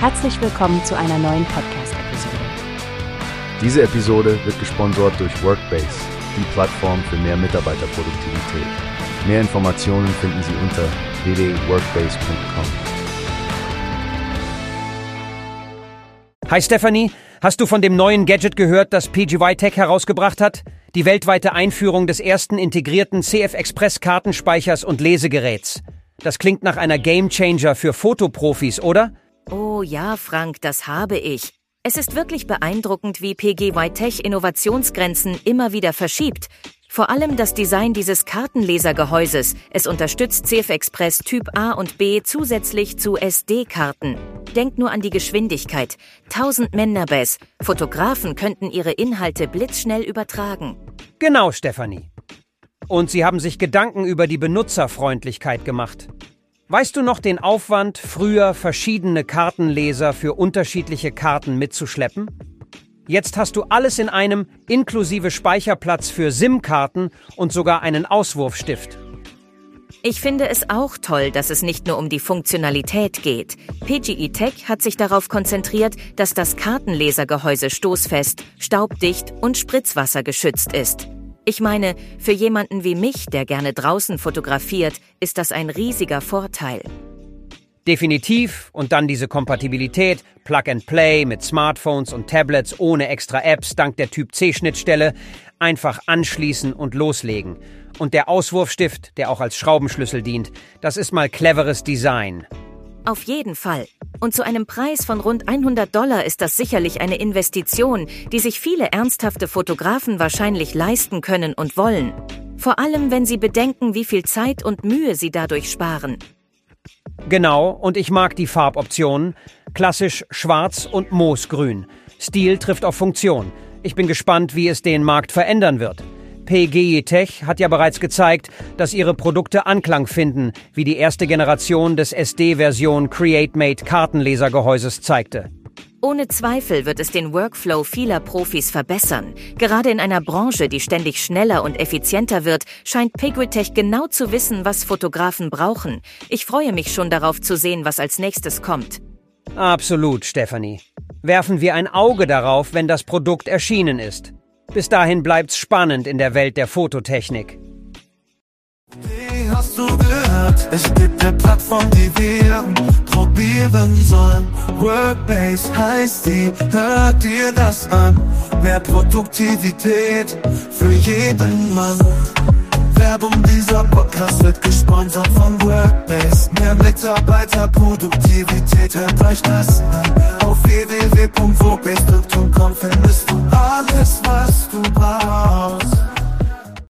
Herzlich willkommen zu einer neuen Podcast-Episode. Diese Episode wird gesponsert durch Workbase, die Plattform für mehr Mitarbeiterproduktivität. Mehr Informationen finden Sie unter www.workbase.com. Hi Stephanie, hast du von dem neuen Gadget gehört, das PGY Tech herausgebracht hat? Die weltweite Einführung des ersten integrierten CF Express Kartenspeichers und Lesegeräts. Das klingt nach einer Gamechanger für Fotoprofis, oder? Oh ja, Frank, das habe ich. Es ist wirklich beeindruckend, wie PGY Tech Innovationsgrenzen immer wieder verschiebt. Vor allem das Design dieses Kartenlesergehäuses. Es unterstützt CF Express Typ A und B zusätzlich zu SD-Karten. Denkt nur an die Geschwindigkeit. 1000 Menderbes. Fotografen könnten ihre Inhalte blitzschnell übertragen. Genau, Stephanie. Und sie haben sich Gedanken über die Benutzerfreundlichkeit gemacht. Weißt du noch den Aufwand, früher verschiedene Kartenleser für unterschiedliche Karten mitzuschleppen? Jetzt hast du alles in einem, inklusive Speicherplatz für SIM-Karten und sogar einen Auswurfstift. Ich finde es auch toll, dass es nicht nur um die Funktionalität geht. PGE Tech hat sich darauf konzentriert, dass das Kartenlesergehäuse stoßfest, staubdicht und spritzwassergeschützt ist. Ich meine, für jemanden wie mich, der gerne draußen fotografiert, ist das ein riesiger Vorteil. Definitiv und dann diese Kompatibilität, Plug and Play mit Smartphones und Tablets ohne extra Apps dank der Typ C Schnittstelle, einfach anschließen und loslegen. Und der Auswurfstift, der auch als Schraubenschlüssel dient, das ist mal cleveres Design. Auf jeden Fall. Und zu einem Preis von rund 100 Dollar ist das sicherlich eine Investition, die sich viele ernsthafte Fotografen wahrscheinlich leisten können und wollen. Vor allem, wenn sie bedenken, wie viel Zeit und Mühe sie dadurch sparen. Genau, und ich mag die Farboptionen. Klassisch schwarz und moosgrün. Stil trifft auf Funktion. Ich bin gespannt, wie es den Markt verändern wird. PGE Tech hat ja bereits gezeigt, dass ihre Produkte Anklang finden, wie die erste Generation des SD-Version CreateMate Kartenlesergehäuses zeigte. Ohne Zweifel wird es den Workflow vieler Profis verbessern. Gerade in einer Branche, die ständig schneller und effizienter wird, scheint Pigritech genau zu wissen, was Fotografen brauchen. Ich freue mich schon darauf zu sehen, was als nächstes kommt. Absolut, Stephanie. Werfen wir ein Auge darauf, wenn das Produkt erschienen ist. Bis dahin bleibt's spannend in der Welt der Fototechnik. Hast du gehört? Es gibt eine Plattform, die wir probieren sollen. Workbase heißt die, hört dir das an. Mehr Produktivität für jeden Mann. Werbung, dieser Podcast wird gesponsert von Workbase. Mehr Mitarbeiter, Produktivität, hört euch das an. Auf www.wobase.com findest du alles, was du brauchst.